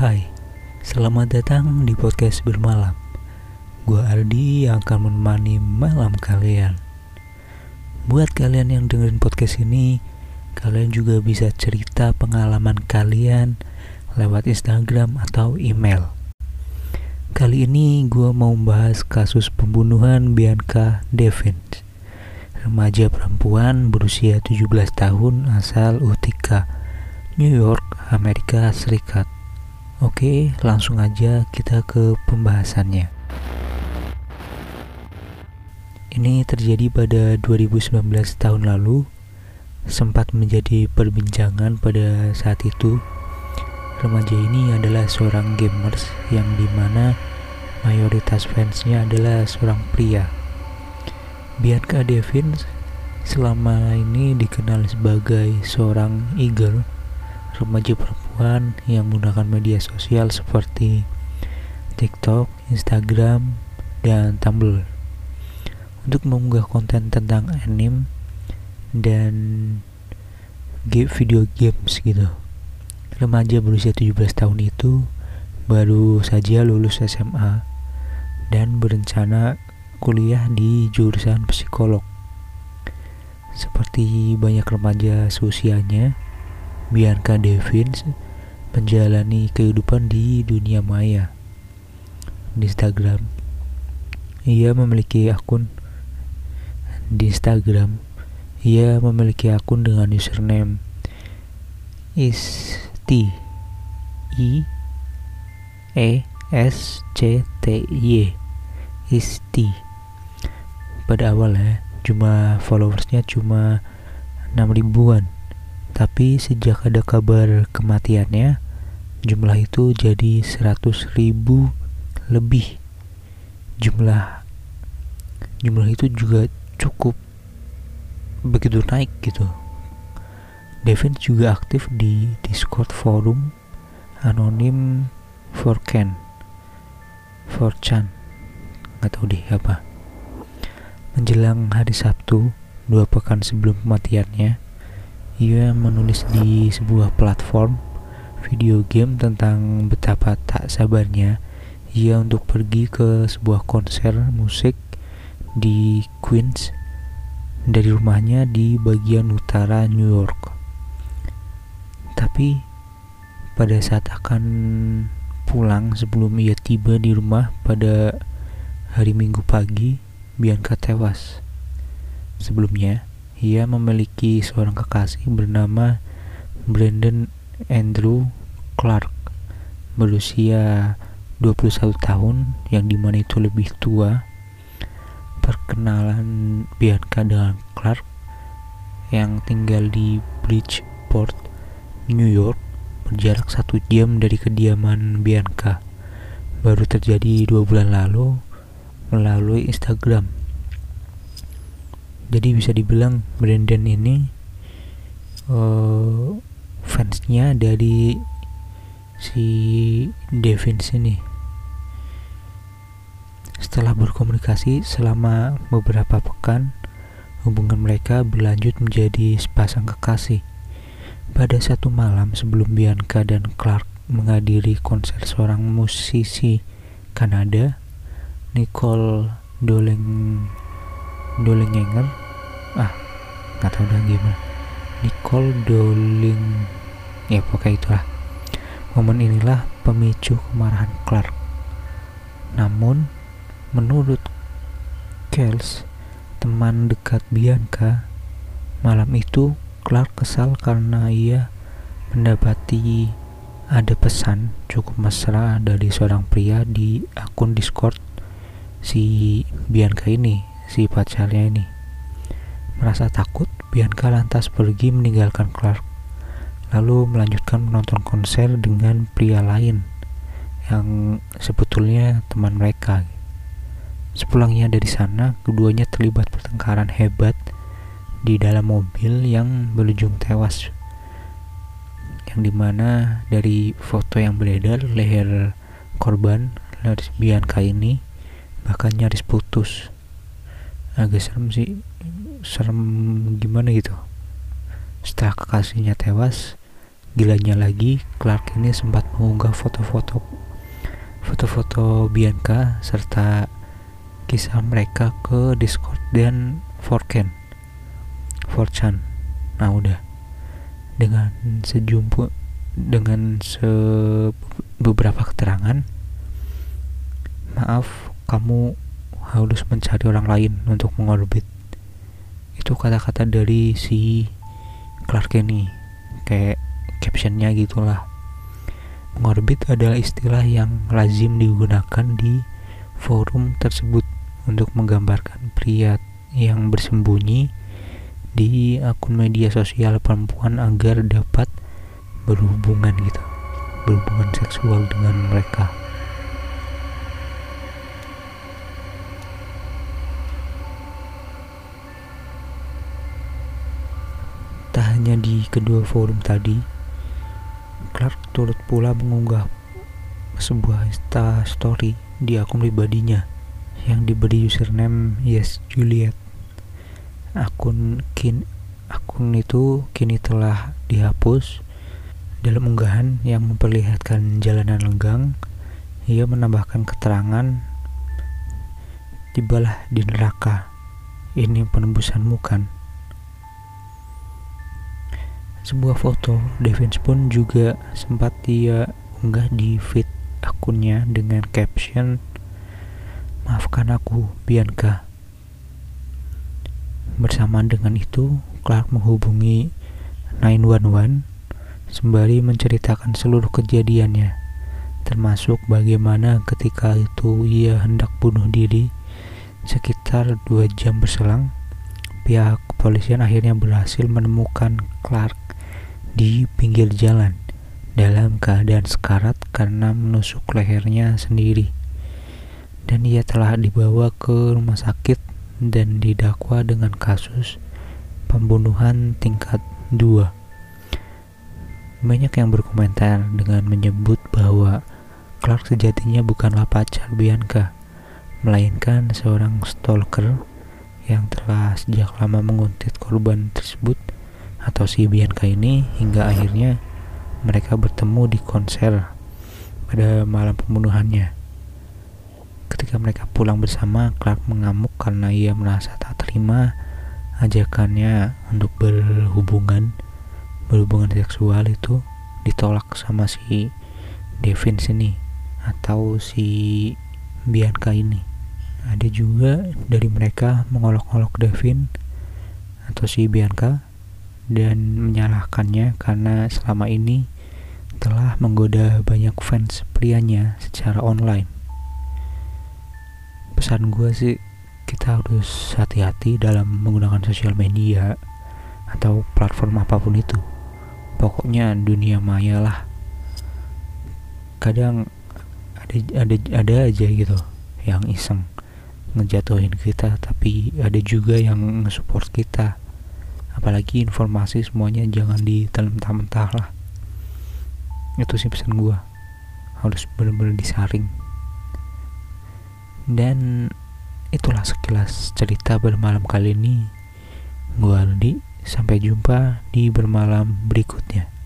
Hai, selamat datang di podcast bermalam. Gua Aldi yang akan menemani malam kalian. Buat kalian yang dengerin podcast ini, kalian juga bisa cerita pengalaman kalian lewat Instagram atau email. Kali ini gue mau membahas kasus pembunuhan Bianca Devins, remaja perempuan berusia 17 tahun asal Utica, New York, Amerika Serikat. Oke, langsung aja kita ke pembahasannya. Ini terjadi pada 2019 tahun lalu, sempat menjadi perbincangan pada saat itu Remaja ini adalah seorang gamers yang di mana mayoritas fansnya adalah seorang pria. Bianca Devins selama ini dikenal sebagai seorang eagle, remaja perempuan yang menggunakan media sosial seperti TikTok, Instagram, dan Tumblr untuk mengunggah konten tentang anime dan video games gitu remaja berusia 17 tahun itu baru saja lulus SMA dan berencana kuliah di jurusan psikolog. Seperti banyak remaja seusianya, Bianca Devins menjalani kehidupan di dunia maya. Di Instagram, ia memiliki akun. Di Instagram, ia memiliki akun dengan username is T I E S C T Y Isti. Pada awalnya cuma followersnya cuma 6 ribuan tapi sejak ada kabar kematiannya jumlah itu jadi 100 ribu lebih. Jumlah jumlah itu juga cukup begitu naik gitu. Devin juga aktif di Discord forum anonim Forcan Forchan nggak tahu deh apa. Menjelang hari Sabtu dua pekan sebelum kematiannya ia menulis di sebuah platform video game tentang betapa tak sabarnya ia untuk pergi ke sebuah konser musik di Queens dari rumahnya di bagian utara New York tapi pada saat akan pulang sebelum ia tiba di rumah pada hari Minggu pagi, Bianca tewas. Sebelumnya, ia memiliki seorang kekasih bernama Brandon Andrew Clark berusia 21 tahun yang di mana itu lebih tua. Perkenalan Bianca dengan Clark yang tinggal di Bridgeport New York berjarak satu jam dari kediaman Bianca baru terjadi dua bulan lalu melalui Instagram jadi bisa dibilang Brandon ini uh, fansnya dari si Devins ini. Setelah berkomunikasi selama beberapa pekan hubungan mereka berlanjut menjadi sepasang kekasih. Pada satu malam sebelum Bianca dan Clark menghadiri konser seorang musisi Kanada, Nicole Doleng Dolengenger, ah nggak tahu udah gimana, Nicole Doleng, ya pokoknya itulah. Momen inilah pemicu kemarahan Clark. Namun, menurut Kels, teman dekat Bianca, malam itu Clark kesal karena ia mendapati ada pesan cukup mesra dari seorang pria di akun Discord si Bianca ini, si pacarnya ini. Merasa takut, Bianca lantas pergi meninggalkan Clark, lalu melanjutkan menonton konser dengan pria lain yang sebetulnya teman mereka. Sepulangnya dari sana, keduanya terlibat pertengkaran hebat di dalam mobil yang berujung tewas yang di mana dari foto yang beredar leher korban Bianca ini bahkan nyaris putus agak serem sih. Serem gimana gitu. Setelah kekasihnya tewas gilanya lagi Clark ini sempat mengunggah foto-foto foto-foto Bianca serta kisah mereka ke Discord dan Forken Forchan. Nah udah. Dengan sejumpu dengan se beberapa keterangan maaf kamu harus mencari orang lain untuk mengorbit. Itu kata-kata dari si Clark ini kayak captionnya gitulah. Mengorbit adalah istilah yang lazim digunakan di forum tersebut untuk menggambarkan pria yang bersembunyi di akun media sosial perempuan agar dapat berhubungan gitu berhubungan seksual dengan mereka tak hanya di kedua forum tadi Clark turut pula mengunggah sebuah Insta story di akun pribadinya yang diberi username Yes Juliet akun kin akun itu kini telah dihapus dalam unggahan yang memperlihatkan jalanan lenggang, ia menambahkan keterangan Tibalah di neraka. Ini penembusanmu kan? Sebuah foto Devins pun juga sempat dia unggah di feed akunnya dengan caption Maafkan aku, Bianca. Bersamaan dengan itu, Clark menghubungi 911 sembari menceritakan seluruh kejadiannya, termasuk bagaimana ketika itu ia hendak bunuh diri. Sekitar dua jam berselang, pihak kepolisian akhirnya berhasil menemukan Clark di pinggir jalan dalam keadaan sekarat karena menusuk lehernya sendiri. Dan ia telah dibawa ke rumah sakit dan didakwa dengan kasus pembunuhan tingkat 2. Banyak yang berkomentar dengan menyebut bahwa Clark sejatinya bukanlah pacar Bianca, melainkan seorang stalker yang telah sejak lama menguntit korban tersebut atau si Bianca ini hingga akhirnya mereka bertemu di konser pada malam pembunuhannya. Ketika mereka pulang bersama, Clark mengamuk karena ia merasa tak terima ajakannya untuk berhubungan berhubungan seksual itu ditolak sama si Devin sini atau si Bianca ini ada juga dari mereka mengolok-olok Devin atau si Bianca dan menyalahkannya karena selama ini telah menggoda banyak fans prianya secara online. Pesan gue sih kita harus hati-hati dalam menggunakan sosial media atau platform apa pun itu. Pokoknya dunia maya lah. Kadang ada ada ada aja gitu yang iseng ngejatuhin kita tapi ada juga yang nge-support kita apalagi informasi semuanya jangan ditelan mentah-mentah lah. Itu sih pesan gua. Harus benar-benar disaring. Dan itulah sekilas cerita bermalam kali ini. Gua Aldi Sampai jumpa di bermalam berikutnya.